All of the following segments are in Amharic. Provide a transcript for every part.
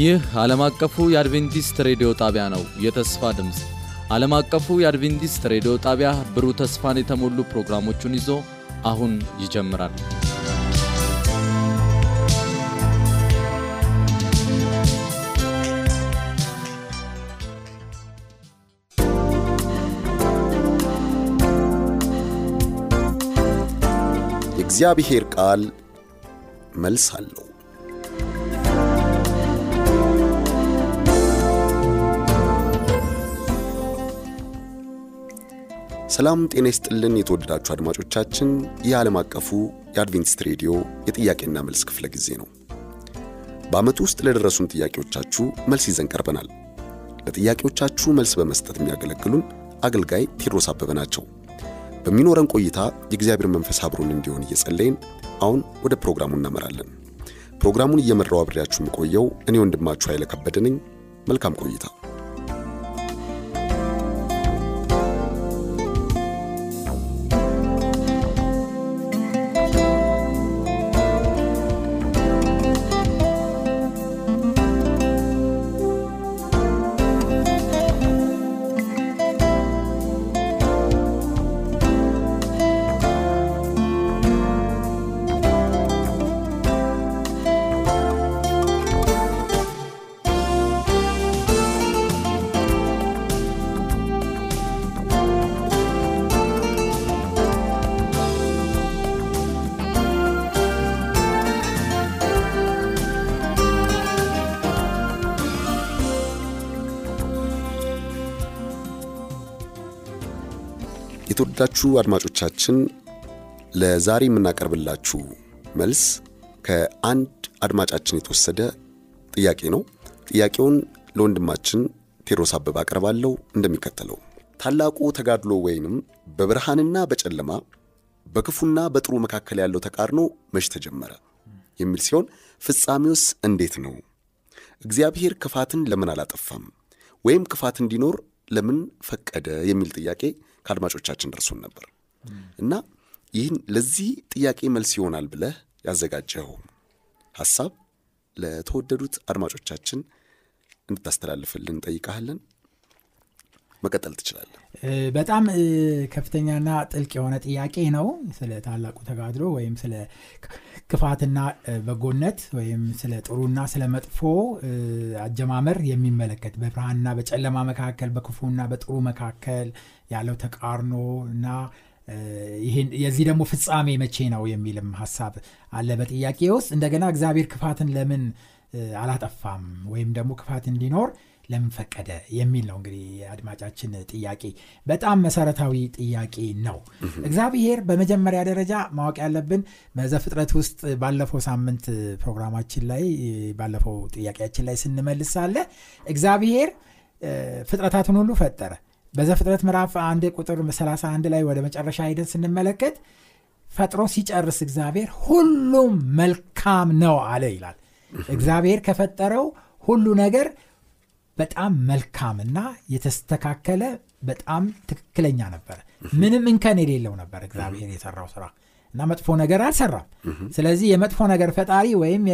ይህ ዓለም አቀፉ የአድቬንቲስት ሬዲዮ ጣቢያ ነው። የተስፋ ድምፅ ዓለም አቀፉ የአድቬንቲስት ሬዲዮ ጣቢያ ብሩህ ተስፋን የተሞሉ ፕሮግራሞቹን ይዞ አሁን ይጀምራል። የእግዚአብሔር ቃል መልስ አለው። ሰላም ጤና ይስጥልን። የተወደዳችሁ አድማጮቻችን ይህ ዓለም አቀፉ የአድቬንቲስት ሬዲዮ የጥያቄና መልስ ክፍለ ጊዜ ነው። በዓመቱ ውስጥ ለደረሱን ጥያቄዎቻችሁ መልስ ይዘን ቀርበናል። ለጥያቄዎቻችሁ መልስ በመስጠት የሚያገለግሉን አገልጋይ ቴድሮስ አበበ ናቸው። በሚኖረን ቆይታ የእግዚአብሔር መንፈስ አብሮን እንዲሆን እየጸለይን አሁን ወደ ፕሮግራሙ እናመራለን። ፕሮግራሙን እየመራው አብሬያችሁ የምቆየው እኔ ወንድማችሁ ኃይለ ነኝ። መልካም ቆይታ። የተወደዳችሁ አድማጮቻችን ለዛሬ የምናቀርብላችሁ መልስ ከአንድ አድማጫችን የተወሰደ ጥያቄ ነው። ጥያቄውን ለወንድማችን ቴድሮስ አበበ አቀርባለሁ እንደሚከተለው። ታላቁ ተጋድሎ ወይንም በብርሃንና በጨለማ በክፉና በጥሩ መካከል ያለው ተቃርኖ መች ተጀመረ የሚል ሲሆን ፍጻሜውስ እንዴት ነው? እግዚአብሔር ክፋትን ለምን አላጠፋም? ወይም ክፋት እንዲኖር ለምን ፈቀደ? የሚል ጥያቄ ከአድማጮቻችን ደርሶን ነበር እና ይህን ለዚህ ጥያቄ መልስ ይሆናል ብለህ ያዘጋጀኸው ሐሳብ ለተወደዱት አድማጮቻችን እንድታስተላልፍልን እንጠይቃለን። መቀጠል ትችላለህ። በጣም ከፍተኛና ጥልቅ የሆነ ጥያቄ ነው። ስለ ታላቁ ተጋድሎ ወይም ስለ ክፋትና በጎነት ወይም ስለ ጥሩና ስለ መጥፎ አጀማመር የሚመለከት በብርሃንና በጨለማ መካከል በክፉና በጥሩ መካከል ያለው ተቃርኖ እና የዚህ ደግሞ ፍጻሜ መቼ ነው የሚልም ሀሳብ አለ በጥያቄ ውስጥ። እንደገና እግዚአብሔር ክፋትን ለምን አላጠፋም ወይም ደግሞ ክፋት እንዲኖር ለምን ፈቀደ የሚል ነው እንግዲህ የአድማጫችን ጥያቄ። በጣም መሰረታዊ ጥያቄ ነው። እግዚአብሔር በመጀመሪያ ደረጃ ማወቅ ያለብን በዘፍጥረት ውስጥ ባለፈው ሳምንት ፕሮግራማችን ላይ ባለፈው ጥያቄያችን ላይ ስንመልስ ሳለ እግዚአብሔር ፍጥረታትን ሁሉ ፈጠረ። በዘፍጥረት ምዕራፍ አንድ ቁጥር 31 ላይ ወደ መጨረሻ ሄደን ስንመለከት ፈጥሮ ሲጨርስ እግዚአብሔር ሁሉም መልካም ነው አለ ይላል። እግዚአብሔር ከፈጠረው ሁሉ ነገር በጣም መልካምና የተስተካከለ በጣም ትክክለኛ ነበረ። ምንም እንከን የሌለው ነበር እግዚአብሔር የሰራው ስራ እና መጥፎ ነገር አልሰራም። ስለዚህ የመጥፎ ነገር ፈጣሪ ወይም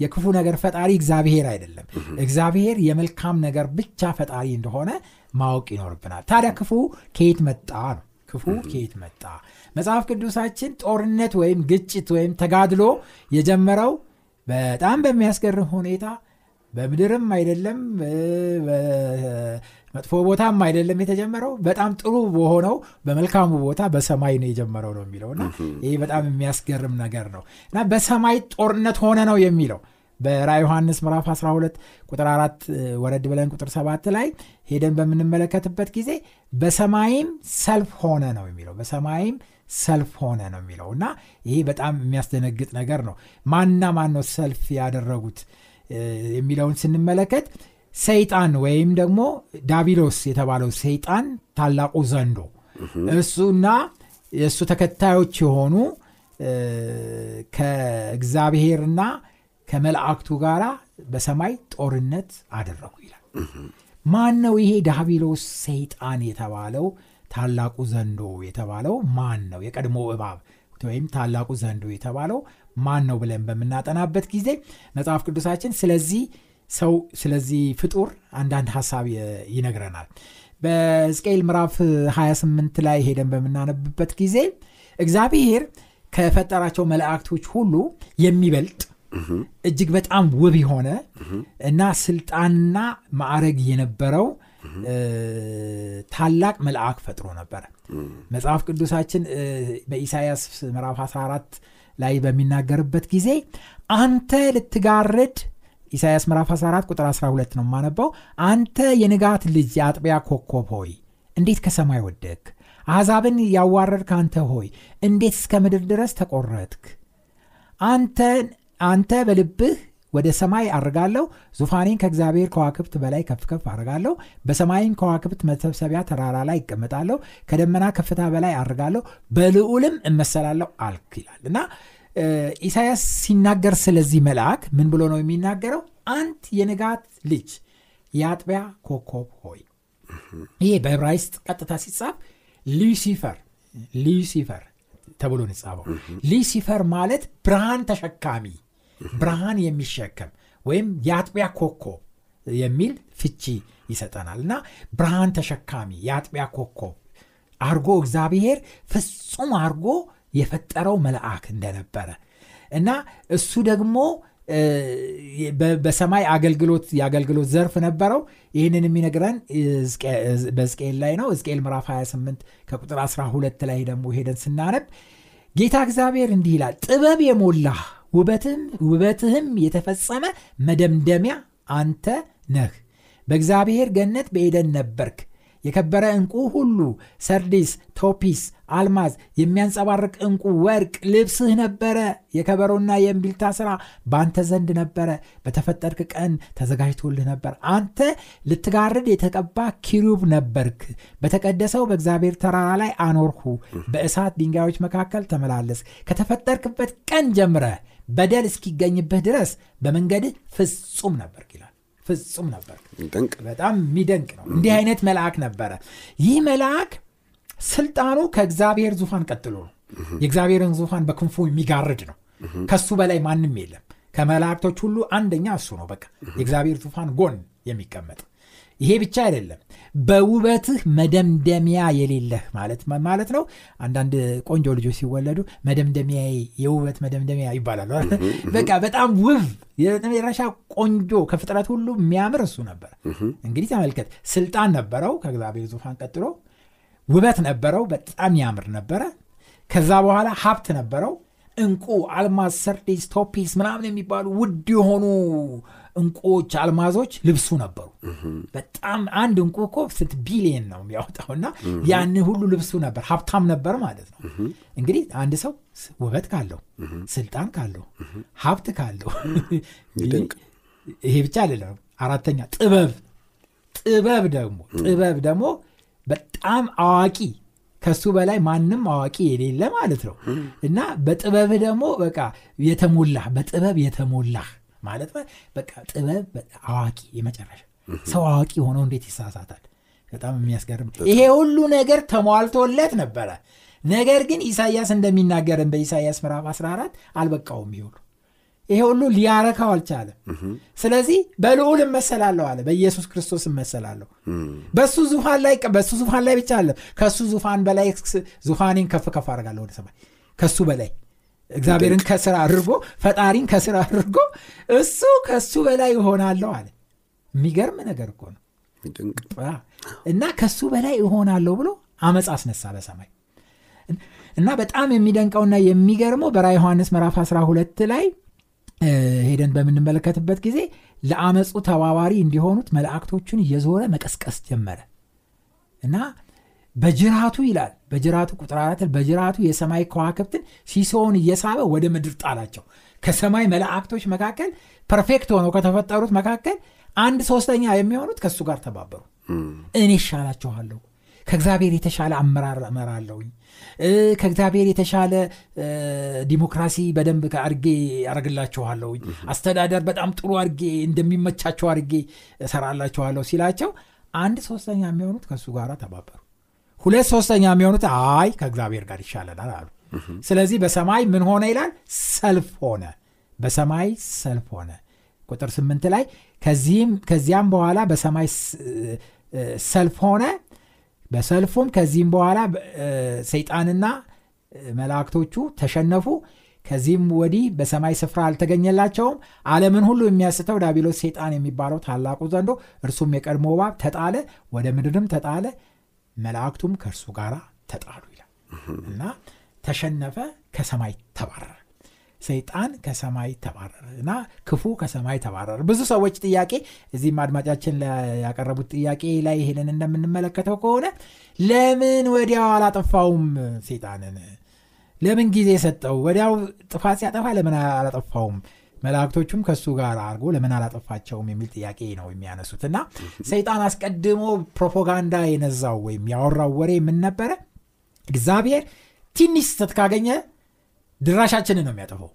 የክፉ ነገር ፈጣሪ እግዚአብሔር አይደለም። እግዚአብሔር የመልካም ነገር ብቻ ፈጣሪ እንደሆነ ማወቅ ይኖርብናል። ታዲያ ክፉ ከየት መጣ ነው? ክፉ ከየት መጣ? መጽሐፍ ቅዱሳችን ጦርነት ወይም ግጭት ወይም ተጋድሎ የጀመረው በጣም በሚያስገርም ሁኔታ በምድርም አይደለም መጥፎ ቦታም አይደለም የተጀመረው። በጣም ጥሩ በሆነው በመልካሙ ቦታ በሰማይ ነው የጀመረው ነው የሚለው እና ይህ በጣም የሚያስገርም ነገር ነው እና በሰማይ ጦርነት ሆነ ነው የሚለው። በራ ዮሐንስ ምዕራፍ 12 ቁጥር 4 ወረድ ብለን ቁጥር 7 ላይ ሄደን በምንመለከትበት ጊዜ በሰማይም ሰልፍ ሆነ ነው የሚለው። በሰማይም ሰልፍ ሆነ ነው የሚለው እና ይሄ በጣም የሚያስደነግጥ ነገር ነው። ማንና ማን ነው ሰልፍ ያደረጉት? የሚለውን ስንመለከት ሰይጣን ወይም ደግሞ ዳቢሎስ የተባለው ሰይጣን ታላቁ ዘንዶ እሱና የእሱ ተከታዮች የሆኑ ከእግዚአብሔርና ከመላእክቱ ጋር በሰማይ ጦርነት አደረጉ ይላል። ማን ነው ይሄ ዳቢሎስ ሰይጣን የተባለው ታላቁ ዘንዶ የተባለው ማን ነው? የቀድሞ እባብ ወይም ታላቁ ዘንዶ የተባለው ማን ነው ብለን በምናጠናበት ጊዜ መጽሐፍ ቅዱሳችን ስለዚህ ሰው ስለዚህ ፍጡር አንዳንድ ሀሳብ ይነግረናል። በሕዝቅኤል ምዕራፍ 28 ላይ ሄደን በምናነብበት ጊዜ እግዚአብሔር ከፈጠራቸው መላእክቶች ሁሉ የሚበልጥ እጅግ በጣም ውብ የሆነ እና ስልጣንና ማዕረግ የነበረው ታላቅ መልአክ ፈጥሮ ነበረ መጽሐፍ ቅዱሳችን እ፣ በኢሳይያስ ምዕራፍ 14 ላይ በሚናገርበት ጊዜ አንተ ልትጋርድ ኢሳይያስ ምዕራፍ 14 ቁጥር 12 ነው የማነባው አንተ የንጋት ልጅ የአጥቢያ ኮከብ ሆይ እንዴት ከሰማይ ወደክ አሕዛብን ያዋረድክ አንተ ሆይ እንዴት እስከ ምድር ድረስ ተቆረጥክ? አንተ በልብህ ወደ ሰማይ አርጋለሁ ዙፋኔን ከእግዚአብሔር ከዋክብት በላይ ከፍ ከፍ አርጋለሁ በሰማይም ከዋክብት መሰብሰቢያ ተራራ ላይ ይቀመጣለሁ ከደመና ከፍታ በላይ አርጋለሁ በልዑልም እመሰላለሁ አልክ ይላል። እና ኢሳያስ ሲናገር ስለዚህ መልአክ ምን ብሎ ነው የሚናገረው? አንት የንጋት ልጅ የአጥቢያ ኮከብ ሆይ። ይሄ በዕብራይስጥ ቀጥታ ሲጻፍ ሉሲፈር ሉሲፈር ተብሎ ነው ሉሲፈር ማለት ብርሃን ተሸካሚ ብርሃን የሚሸከም ወይም የአጥቢያ ኮከብ የሚል ፍቺ ይሰጠናል። እና ብርሃን ተሸካሚ የአጥቢያ ኮከብ አርጎ እግዚአብሔር ፍጹም አርጎ የፈጠረው መልአክ እንደነበረ እና እሱ ደግሞ በሰማይ አገልግሎት የአገልግሎት ዘርፍ ነበረው። ይህንን የሚነግረን ሕዝቅኤ- በሕዝቅኤል ላይ ነው። ሕዝቅኤል ምዕራፍ 28 ከቁጥር 12 ላይ ደግሞ ሄደን ስናነብ ጌታ እግዚአብሔር እንዲህ ይላል ጥበብ ውበትም ውበትህም የተፈጸመ መደምደሚያ አንተ ነህ። በእግዚአብሔር ገነት በኤደን ነበርክ የከበረ ዕንቁ ሁሉ ሰርዲስ ቶፒስ አልማዝ የሚያንጸባርቅ ዕንቁ ወርቅ ልብስህ ነበረ። የከበሮና የእምቢልታ ሥራ በአንተ ዘንድ ነበረ። በተፈጠርክ ቀን ተዘጋጅቶልህ ነበር። አንተ ልትጋርድ የተቀባ ኪሩብ ነበርክ። በተቀደሰው በእግዚአብሔር ተራራ ላይ አኖርሁ። በእሳት ድንጋዮች መካከል ተመላለስ። ከተፈጠርክበት ቀን ጀምረህ በደል እስኪገኝብህ ድረስ በመንገድህ ፍጹም ነበርክ ይላል ፍጹም ነበር። በጣም የሚደንቅ ነው። እንዲህ አይነት መልአክ ነበረ። ይህ መልአክ ስልጣኑ ከእግዚአብሔር ዙፋን ቀጥሎ ነው። የእግዚአብሔርን ዙፋን በክንፉ የሚጋርድ ነው። ከሱ በላይ ማንም የለም። ከመላእክቶች ሁሉ አንደኛ እሱ ነው። በቃ የእግዚአብሔር ዙፋን ጎን የሚቀመጥ ይሄ ብቻ አይደለም። በውበትህ መደምደሚያ የሌለህ ማለት ነው። አንዳንድ ቆንጆ ልጆች ሲወለዱ መደምደሚያ የውበት መደምደሚያ ይባላሉ በቃ በጣም ውብ የመጨረሻ ቆንጆ ከፍጥረት ሁሉ የሚያምር እሱ ነበር። እንግዲህ ተመልከት ስልጣን ነበረው ከእግዚአብሔር ዙፋን ቀጥሎ። ውበት ነበረው በጣም ያምር ነበረ። ከዛ በኋላ ሀብት ነበረው እንቁ አልማዝ ሰርዲስ ቶፒስ ምናምን የሚባሉ ውድ የሆኑ እንቁዎች አልማዞች ልብሱ ነበሩ። በጣም አንድ እንቁ እኮ ስንት ቢሊየን ነው የሚያወጣው እና ያን ሁሉ ልብሱ ነበር ሀብታም ነበር ማለት ነው። እንግዲህ አንድ ሰው ውበት ካለው ስልጣን ካለው ሀብት ካለው ይሄ ብቻ አይደለም። አራተኛ ጥበብ ጥበብ ደግሞ ጥበብ ደግሞ በጣም አዋቂ ከሱ በላይ ማንም አዋቂ የሌለ ማለት ነው። እና በጥበብህ ደግሞ በቃ የተሞላህ በጥበብ የተሞላህ ማለት በቃ ጥበብ አዋቂ የመጨረሻ ሰው አዋቂ ሆኖ እንዴት ይሳሳታል? በጣም የሚያስገርም ይሄ ሁሉ ነገር ተሟልቶለት ነበረ። ነገር ግን ኢሳያስ እንደሚናገርን በኢሳያስ ምዕራፍ 14 አልበቃውም ይሁሉ ይሄ ሁሉ ሊያረካው አልቻለም። ስለዚህ በልዑል እመሰላለሁ አለ በኢየሱስ ክርስቶስ እመሰላለሁ። በሱ ዙፋን ላይ በሱ ዙፋን ላይ ብቻ አለ ከሱ ዙፋን በላይ ዙፋኔን ከፍ ከፍ አድርጋለሁ ወደ ሰማይ ከሱ በላይ። እግዚአብሔርን ከስራ አድርጎ ፈጣሪን ከስራ አድርጎ እሱ ከሱ በላይ እሆናለሁ አለ። የሚገርም ነገር እኮ ነው። እና ከሱ በላይ እሆናለሁ ብሎ አመፅ አስነሳ በሰማይ። እና በጣም የሚደንቀውና የሚገርመው በራዕየ ዮሐንስ ምዕራፍ 12 ላይ ሄደን በምንመለከትበት ጊዜ ለአመፁ ተባባሪ እንዲሆኑት መላእክቶቹን እየዞረ መቀስቀስ ጀመረ። እና በጅራቱ ይላል በጅራቱ ቁጥር አራት በጅራቱ የሰማይ ከዋክብትን ሲሶውን እየሳበ ወደ ምድር ጣላቸው። ከሰማይ መላእክቶች መካከል perfect ሆነው ከተፈጠሩት መካከል አንድ ሶስተኛ የሚሆኑት ከእሱ ጋር ተባበሩ። እኔ ይሻላችኋለሁ ከእግዚአብሔር የተሻለ አመራር እመራለሁኝ። ከእግዚአብሔር የተሻለ ዲሞክራሲ በደንብ አርጌ ያደርግላችኋለሁኝ አስተዳደር በጣም ጥሩ አርጌ እንደሚመቻቸው አርጌ እሰራላችኋለሁ ሲላቸው አንድ ሶስተኛ የሚሆኑት ከእሱ ጋር ተባበሩ። ሁለት ሶስተኛ የሚሆኑት አይ ከእግዚአብሔር ጋር ይሻለናል አሉ። ስለዚህ በሰማይ ምን ሆነ ይላል? ሰልፍ ሆነ። በሰማይ ሰልፍ ሆነ። ቁጥር ስምንት ላይ ከዚያም በኋላ በሰማይ ሰልፍ ሆነ በሰልፉም ከዚህም በኋላ ሰይጣንና መላእክቶቹ ተሸነፉ። ከዚህም ወዲህ በሰማይ ስፍራ አልተገኘላቸውም። ዓለምን ሁሉ የሚያስተው ዳቢሎስ ሰይጣን የሚባለው ታላቁ ዘንዶ እርሱም የቀድሞ እባብ ተጣለ ወደ ምድርም ተጣለ መላእክቱም ከእርሱ ጋር ተጣሉ ይላል። እና ተሸነፈ ከሰማይ ተባረረ ሰይጣን ከሰማይ ተባረረ እና ክፉ ከሰማይ ተባረረ። ብዙ ሰዎች ጥያቄ እዚህም አድማጫችን ያቀረቡት ጥያቄ ላይ ይሄንን እንደምንመለከተው ከሆነ ለምን ወዲያው አላጠፋውም ሰይጣንን? ለምን ጊዜ ሰጠው? ወዲያው ጥፋት ሲያጠፋ ለምን አላጠፋውም? መላእክቶቹም ከእሱ ጋር አድርጎ ለምን አላጠፋቸውም የሚል ጥያቄ ነው የሚያነሱት እና ሰይጣን አስቀድሞ ፕሮፓጋንዳ የነዛው ወይም ያወራው ወሬ ምን ነበረ? እግዚአብሔር ትንሽ ስተት ካገኘ ድራሻችንን ነው የሚያጠፈው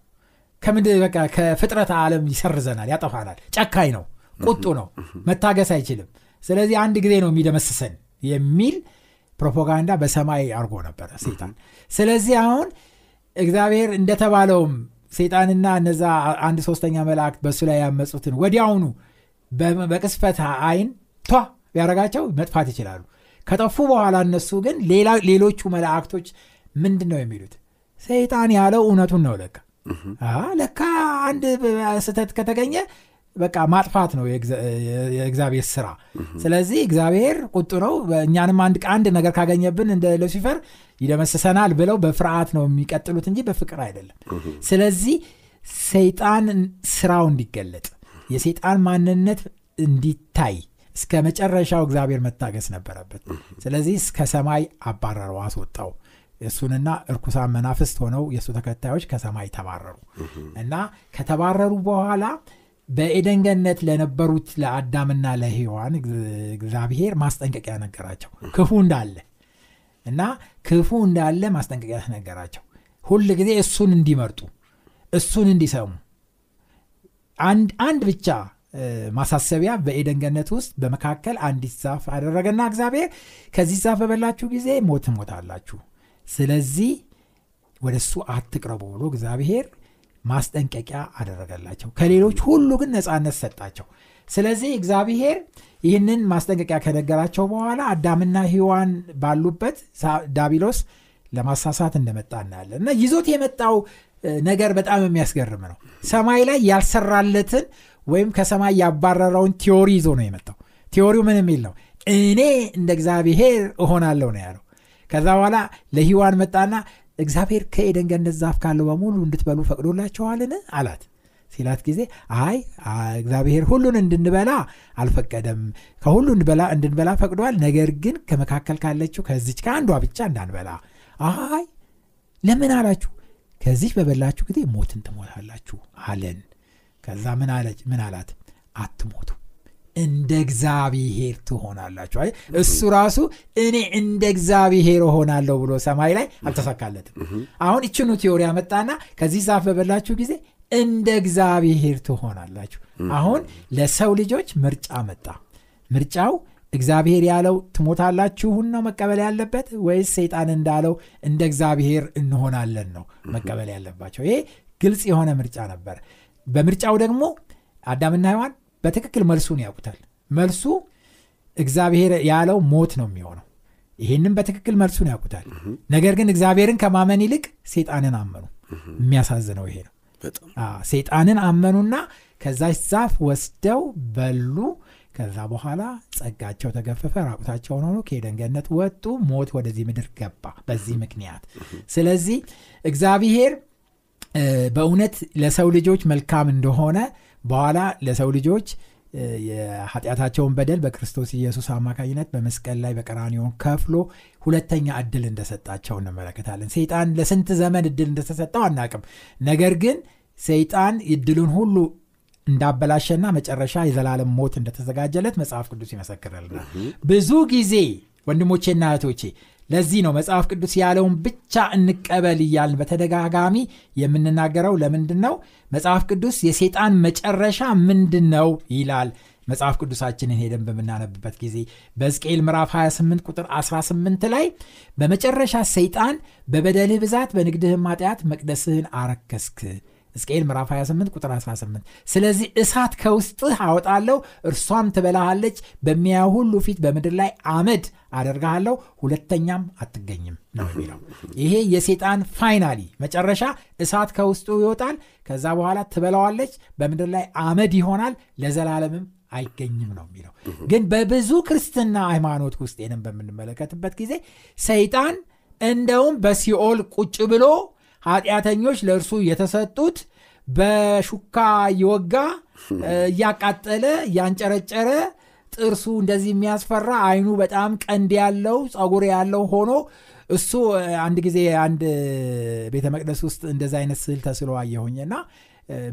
ከምድር በቃ ከፍጥረት ዓለም ይሰርዘናል ያጠፋናል። ጨካኝ ነው ቁጡ ነው መታገስ አይችልም። ስለዚህ አንድ ጊዜ ነው የሚደመስሰን የሚል ፕሮፓጋንዳ በሰማይ አርጎ ነበረ ሴጣን ስለዚህ አሁን እግዚአብሔር እንደተባለውም ሴጣንና እነዛ አንድ ሶስተኛ መላእክት በእሱ ላይ ያመፁትን ወዲያውኑ በቅስፈት አይን ቷ ቢያረጋቸው መጥፋት ይችላሉ። ከጠፉ በኋላ እነሱ ግን ሌሎቹ መላእክቶች ምንድን ነው የሚሉት? ሰይጣን ያለው እውነቱን ነው ለካ ለካ አንድ ስህተት ከተገኘ በቃ ማጥፋት ነው የእግዚአብሔር ስራ። ስለዚህ እግዚአብሔር ቁጡ ነው። እኛንም አንድ ነገር ካገኘብን እንደ ሉሲፈር ይደመስሰናል ብለው በፍርሃት ነው የሚቀጥሉት እንጂ በፍቅር አይደለም። ስለዚህ ሰይጣን ስራው እንዲገለጥ የሰይጣን ማንነት እንዲታይ እስከ መጨረሻው እግዚአብሔር መታገስ ነበረበት። ስለዚህ እስከ ሰማይ አባረረው አስወጣው እሱንና እርኩሳን መናፍስት ሆነው የእሱ ተከታዮች ከሰማይ ተባረሩ። እና ከተባረሩ በኋላ በኤደን ገነት ለነበሩት ለአዳምና ለሔዋን እግዚአብሔር ማስጠንቀቂያ ነገራቸው። ክፉ እንዳለ እና ክፉ እንዳለ ማስጠንቀቂያ ነገራቸው። ሁል ጊዜ እሱን እንዲመርጡ እሱን እንዲሰሙ። አንድ ብቻ ማሳሰቢያ በኤደን ገነት ውስጥ በመካከል አንዲት ዛፍ አደረገና እግዚአብሔር ከዚህ ዛፍ በበላችሁ ጊዜ ሞት ሞታላችሁ ስለዚህ ወደ እሱ አትቅረቡ ብሎ እግዚአብሔር ማስጠንቀቂያ አደረገላቸው። ከሌሎች ሁሉ ግን ነፃነት ሰጣቸው። ስለዚህ እግዚአብሔር ይህንን ማስጠንቀቂያ ከነገራቸው በኋላ አዳምና ሔዋን ባሉበት ዳቢሎስ ለማሳሳት እንደመጣ እናያለን። እና ይዞት የመጣው ነገር በጣም የሚያስገርም ነው። ሰማይ ላይ ያልሰራለትን ወይም ከሰማይ ያባረረውን ቲዮሪ ይዞ ነው የመጣው። ቲዮሪው ምን የሚል ነው እኔ እንደ እግዚአብሔር እሆናለሁ ነው ያለው ከዛ በኋላ ለሂዋን መጣና እግዚአብሔር ከኤደን ገነት ዛፍ ካለው በሙሉ እንድትበሉ ፈቅዶላቸዋልን? አላት። ሲላት ጊዜ አይ እግዚአብሔር ሁሉን እንድንበላ አልፈቀደም። ከሁሉ እንድንበላ ፈቅዷል። ነገር ግን ከመካከል ካለችው ከዚች ከአንዷ ብቻ እንዳንበላ. አይ ለምን አላችሁ? ከዚህ በበላችሁ ጊዜ ሞትን ትሞታላችሁ አለን. ከዛ ምን አላት? አትሞቱ እንደ እግዚአብሔር ትሆናላችሁ። እሱ ራሱ እኔ እንደ እግዚአብሔር እሆናለሁ ብሎ ሰማይ ላይ አልተሳካለትም። አሁን እችኑ ቲዮሪ ያመጣና ከዚህ ዛፍ በበላችሁ ጊዜ እንደ እግዚአብሔር ትሆናላችሁ። አሁን ለሰው ልጆች ምርጫ መጣ። ምርጫው እግዚአብሔር ያለው ትሞታላችሁን ነው መቀበል ያለበት ወይስ ሰይጣን እንዳለው እንደ እግዚአብሔር እንሆናለን ነው መቀበል ያለባቸው? ይሄ ግልጽ የሆነ ምርጫ ነበር። በምርጫው ደግሞ አዳምና ሔዋን በትክክል መልሱን ያውቁታል። መልሱ እግዚአብሔር ያለው ሞት ነው የሚሆነው። ይህንም በትክክል መልሱን ያውቁታል። ነገር ግን እግዚአብሔርን ከማመን ይልቅ ሴጣንን አመኑ። የሚያሳዝነው ይሄ ነው። ሴጣንን አመኑና ከዛች ዛፍ ወስደው በሉ። ከዛ በኋላ ጸጋቸው ተገፈፈ ራቁታቸውን ሆኖ ከኤደን ገነት ወጡ። ሞት ወደዚህ ምድር ገባ በዚህ ምክንያት። ስለዚህ እግዚአብሔር በእውነት ለሰው ልጆች መልካም እንደሆነ በኋላ ለሰው ልጆች የኃጢአታቸውን በደል በክርስቶስ ኢየሱስ አማካኝነት በመስቀል ላይ በቀራኒዮን ከፍሎ ሁለተኛ እድል እንደሰጣቸው እንመለከታለን። ሰይጣን ለስንት ዘመን እድል እንደተሰጠው አናቅም። ነገር ግን ሰይጣን እድሉን ሁሉ እንዳበላሸና መጨረሻ የዘላለም ሞት እንደተዘጋጀለት መጽሐፍ ቅዱስ ይመሰክርልናል። ብዙ ጊዜ ወንድሞቼና እህቶቼ ለዚህ ነው መጽሐፍ ቅዱስ ያለውን ብቻ እንቀበል እያልን በተደጋጋሚ የምንናገረው። ለምንድን ነው መጽሐፍ ቅዱስ የሴጣን መጨረሻ ምንድን ነው ይላል። መጽሐፍ ቅዱሳችንን ሄደን በምናነብበት ጊዜ በሕዝቅኤል ምዕራፍ 28 ቁጥር 18 ላይ በመጨረሻ ሰይጣን በበደልህ ብዛት በንግድህም ኃጢአት መቅደስህን አረከስክ ሕዝቅኤል ምዕራፍ 28 ቁጥር 18 ስለዚህ እሳት ከውስጥህ አወጣለሁ እርሷም ትበላሃለች በሚያዩህ ሁሉ ፊት በምድር ላይ አመድ አደርግሃለሁ ሁለተኛም አትገኝም ነው የሚለው። ይሄ የሴጣን finally መጨረሻ እሳት ከውስጡ ይወጣል ከዛ በኋላ ትበላዋለች በምድር ላይ አመድ ይሆናል ለዘላለምም አይገኝም ነው የሚለው። ግን በብዙ ክርስትና ሃይማኖት ውስጥ ይህንም በምንመለከትበት ጊዜ ሰይጣን እንደውም በሲኦል ቁጭ ብሎ ኃጢአተኞች ለእርሱ የተሰጡት በሹካ እየወጋ እያቃጠለ እያንጨረጨረ ጥርሱ እንደዚህ የሚያስፈራ አይኑ በጣም ቀንድ ያለው ጸጉር ያለው ሆኖ እሱ አንድ ጊዜ አንድ ቤተ መቅደስ ውስጥ እንደዚ አይነት ስዕል ተስሎ አየሁኝና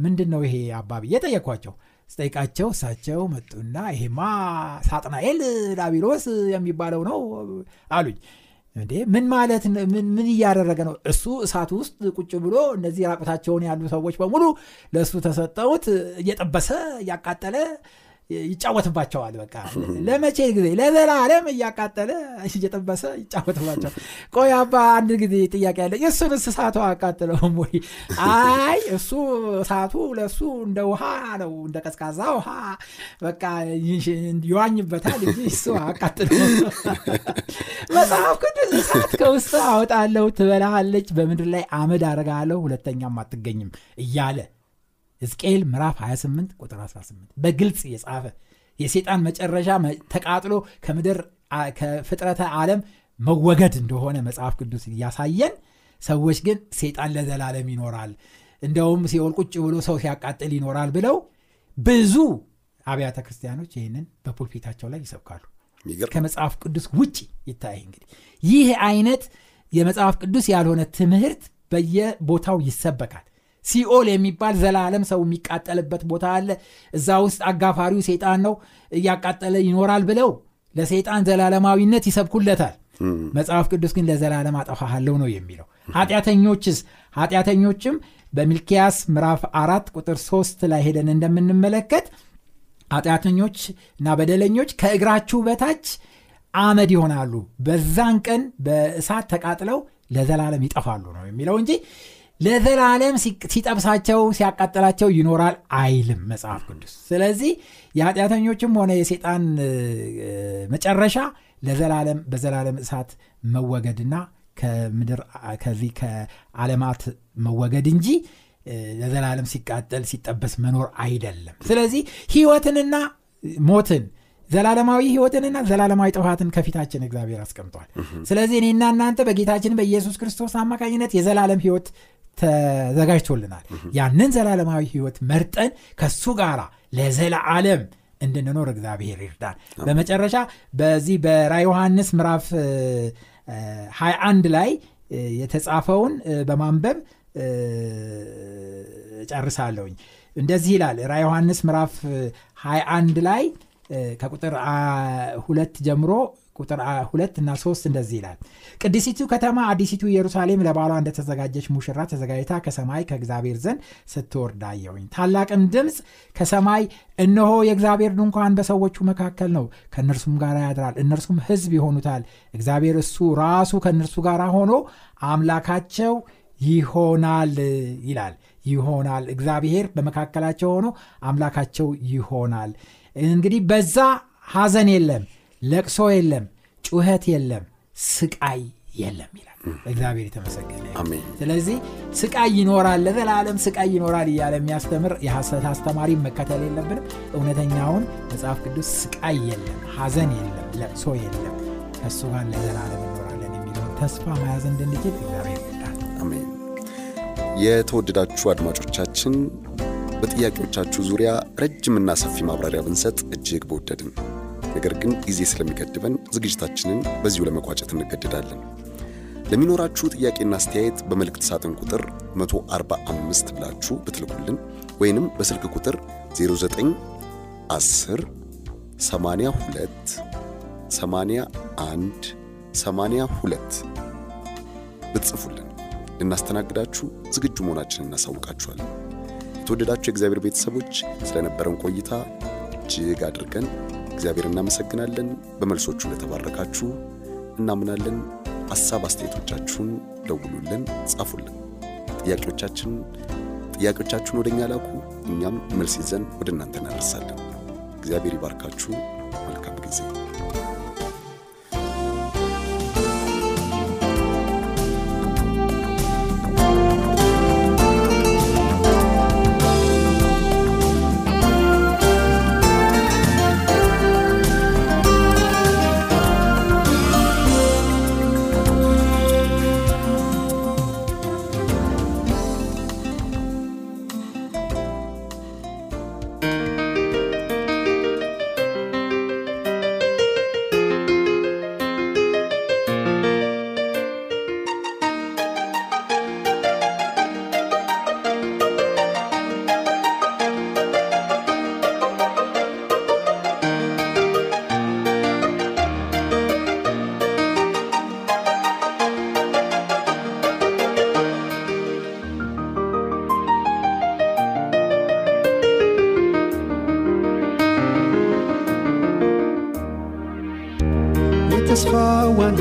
ምንድን ነው ይሄ አባቢ? እየጠየኳቸው ስጠይቃቸው እሳቸው መጡና ይሄማ ሳጥናኤል ዳቢሎስ የሚባለው ነው አሉኝ እንዴ? ምን ማለት ምን እያደረገ ነው? እሱ እሳት ውስጥ ቁጭ ብሎ እነዚህ ራቁታቸውን ያሉ ሰዎች በሙሉ ለእሱ ተሰጠውት እየጠበሰ እያቃጠለ ይጫወትባቸዋል በቃ። ለመቼ ጊዜ? ለዘላለም እያቃጠለ እየጠበሰ ይጫወትባቸዋል። ቆይ አባ አንድ ጊዜ ጥያቄ ያለ እሱን እሳቱ አቃጥለውም ወይ? አይ እሱ እሳቱ ለእሱ እንደ ውሃ ነው እንደ ቀዝቃዛ ውሃ በቃ ይዋኝበታል እንጂ እሱ አቃጥለው መጽሐፍ ቅዱስ እሳት ከውስጥ አወጣለሁ ትበላሃለች በምድር ላይ አመድ አረጋለሁ ሁለተኛም አትገኝም እያለ ሕዝቅኤል ምዕራፍ 28 ቁጥር 18 በግልጽ የጻፈ የሴጣን መጨረሻ ተቃጥሎ ከምድር ከፍጥረተ ዓለም መወገድ እንደሆነ መጽሐፍ ቅዱስ እያሳየን ሰዎች ግን ሴጣን ለዘላለም ይኖራል እንደውም ሲኦል ቁጭ ብሎ ሰው ሲያቃጥል ይኖራል ብለው ብዙ አብያተ ክርስቲያኖች ይህንን በፑልፒታቸው ላይ ይሰብካሉ። ከመጽሐፍ ቅዱስ ውጭ ይታይ እንግዲህ ይህ አይነት የመጽሐፍ ቅዱስ ያልሆነ ትምህርት በየቦታው ይሰበካል ሲኦል የሚባል ዘላለም ሰው የሚቃጠልበት ቦታ አለ። እዛ ውስጥ አጋፋሪው ሴጣን ነው እያቃጠለ ይኖራል ብለው ለሰይጣን ዘላለማዊነት ይሰብኩለታል። መጽሐፍ ቅዱስ ግን ለዘላለም አጠፋሃለው ነው የሚለው። ኃጢአተኞችስ? ኃጢአተኞችም በሚልኪያስ ምዕራፍ አራት ቁጥር ሶስት ላይ ሄደን እንደምንመለከት ኃጢአተኞች እና በደለኞች ከእግራችሁ በታች አመድ ይሆናሉ። በዛን ቀን በእሳት ተቃጥለው ለዘላለም ይጠፋሉ ነው የሚለው እንጂ ለዘላለም ሲጠብሳቸው ሲያቃጥላቸው ይኖራል አይልም መጽሐፍ ቅዱስ። ስለዚህ የኃጢአተኞችም ሆነ የሴጣን መጨረሻ ለዘላለም በዘላለም እሳት መወገድና ከምድር ከዚህ ከዓለማት መወገድ እንጂ ለዘላለም ሲቃጠል ሲጠበስ መኖር አይደለም። ስለዚህ ህይወትንና ሞትን ዘላለማዊ ህይወትንና ዘላለማዊ ጥፋትን ከፊታችን እግዚአብሔር አስቀምጧል። ስለዚህ እኔና እናንተ በጌታችን በኢየሱስ ክርስቶስ አማካኝነት የዘላለም ህይወት ተዘጋጅቶልናል። ያንን ዘላለማዊ ህይወት መርጠን ከሱ ጋር ለዘላለም እንድንኖር እግዚአብሔር ይርዳን። በመጨረሻ በዚህ በራ ዮሐንስ ምዕራፍ 21 ላይ የተጻፈውን በማንበብ ጨርሳለሁኝ እንደዚህ ይላል ራ ዮሐንስ ምዕራፍ 21 ላይ ከቁጥር ሁለት ጀምሮ ቁጥር ሁለት እና ሶስት እንደዚህ ይላል። ቅድሲቱ ከተማ አዲሲቱ ኢየሩሳሌም ለባሏ እንደተዘጋጀች ሙሽራ ተዘጋጅታ ከሰማይ ከእግዚአብሔር ዘንድ ስትወርድ አየሁኝ። ታላቅም ድምፅ ከሰማይ እነሆ የእግዚአብሔር ድንኳን በሰዎቹ መካከል ነው ከእነርሱም ጋር ያድራል እነርሱም ህዝብ ይሆኑታል። እግዚአብሔር እሱ ራሱ ከእነርሱ ጋር ሆኖ አምላካቸው ይሆናል ይላል። ይሆናል። እግዚአብሔር በመካከላቸው ሆኖ አምላካቸው ይሆናል። እንግዲህ በዛ ሐዘን የለም ለቅሶ የለም ጩኸት የለም ስቃይ የለም ይላል። እግዚአብሔር የተመሰገነ ስለዚህ ስቃይ ይኖራል ለዘላለም ስቃይ ይኖራል እያለ የሚያስተምር የሐሰት አስተማሪ መከተል የለብንም። እውነተኛውን መጽሐፍ ቅዱስ ስቃይ የለም ሐዘን የለም ለቅሶ የለም ከእሱ ጋር ለዘላለም ይኖራለን የሚለውን ተስፋ መያዝ እንድንችል እግዚአብሔር ይርዳል አሜን። የተወደዳችሁ አድማጮቻችን በጥያቄዎቻችሁ ዙሪያ ረጅምና ሰፊ ማብራሪያ ብንሰጥ እጅግ በወደድን ነገር ግን ጊዜ ስለሚገድበን ዝግጅታችንን በዚሁ ለመቋጨት እንገድዳለን ለሚኖራችሁ ጥያቄና አስተያየት በመልእክት ሳጥን ቁጥር 145 ብላችሁ ብትልኩልን ወይንም በስልክ ቁጥር 09 10 82 81 82 ብትጽፉልን ልናስተናግዳችሁ ዝግጁ መሆናችንን እናሳውቃችኋለን። የተወደዳችሁ የእግዚአብሔር ቤተሰቦች ስለነበረን ቆይታ እጅግ አድርገን እግዚአብሔር እናመሰግናለን በመልሶቹ እንደተባረካችሁ እናምናለን ሐሳብ አስተያየቶቻችሁን ደውሉልን ጻፉልን ጥያቄዎቻችን ጥያቄዎቻችሁን ወደ እኛ ላኩ። እኛም መልስ ይዘን ወደ እናንተ እናደርሳለን። እግዚአብሔር ይባርካችሁ። መልካም ጊዜ።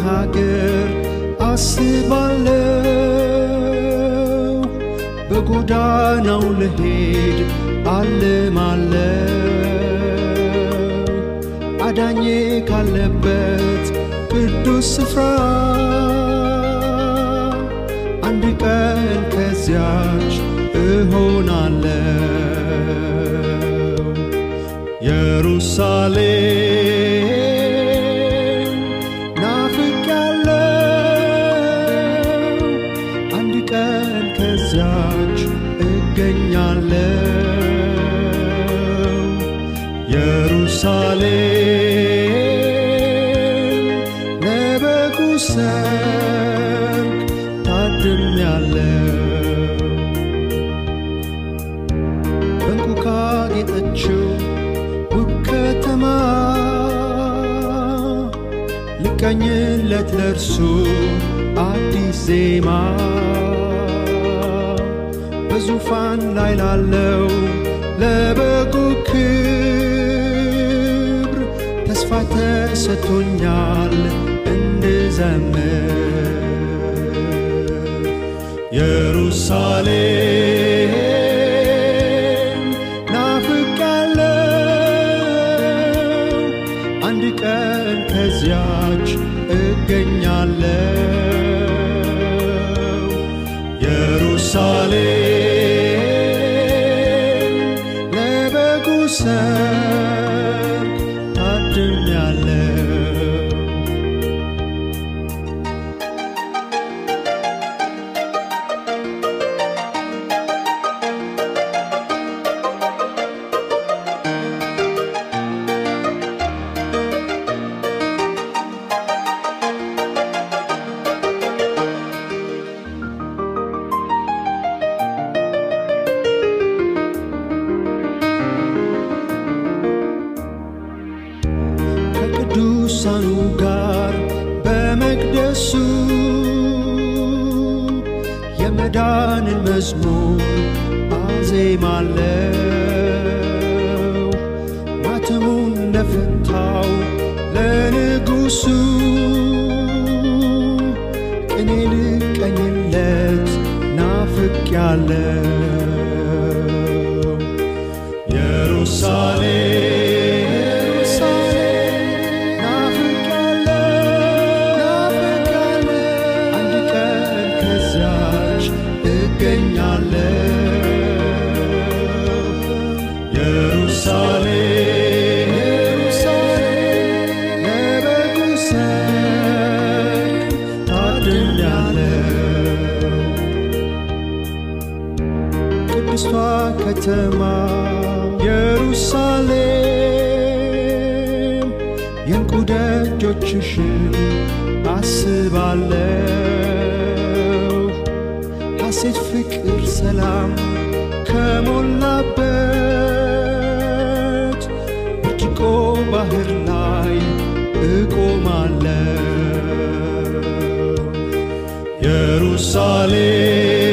ሀገር አስባለው በጎዳናው ልሄድ አልማለው አዳኜ ካለበት ቅዱስ ስፍራ አንድ ቀን ከዚያች እሆናለው ኢየሩሳሌም ልቀኝለት ለእርሱ አዲስ ዜማ። በዙፋን ላይ ላለው ለበጉ ክብር ተስፋ ተሰጥቶኛል እንድዘምር። ኢየሩሳሌም ናፍቄያለሁ አንድ ቀን ከዚያች ጋር በመቅደሱ የመዳንን መዝሙር አዜማለው ማተሙን ለፈታው ለንጉሱ ቅኔ ልቀኝለት ናፍቄያለሁ። ኢየሩሳሌም ኢየሩሳሌም የእንቁ ደጆችሽን አስባለሁ። ሐሴት፣ ፍቅር፣ ሰላም ከሞላበት ብርጭቆ ባህር ላይ እቆማለሁ። ኢየሩሳሌም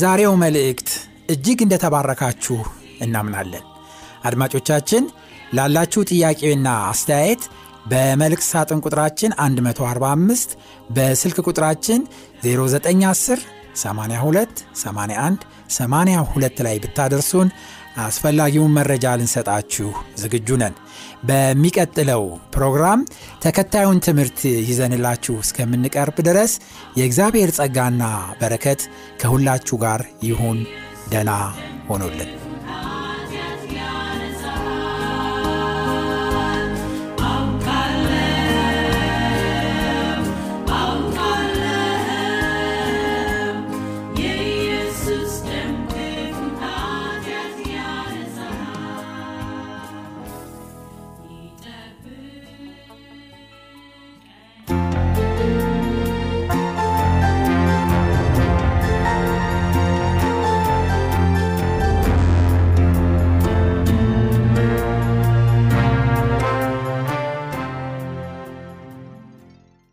በዛሬው መልእክት እጅግ እንደተባረካችሁ እናምናለን። አድማጮቻችን ላላችሁ ጥያቄና አስተያየት በመልእክት ሳጥን ቁጥራችን 145 በስልክ ቁጥራችን 0910 82 81 82 ላይ ብታደርሱን አስፈላጊውን መረጃ ልንሰጣችሁ ዝግጁ ነን። በሚቀጥለው ፕሮግራም ተከታዩን ትምህርት ይዘንላችሁ እስከምንቀርብ ድረስ የእግዚአብሔር ጸጋና በረከት ከሁላችሁ ጋር ይሁን። ደና ሆኖልን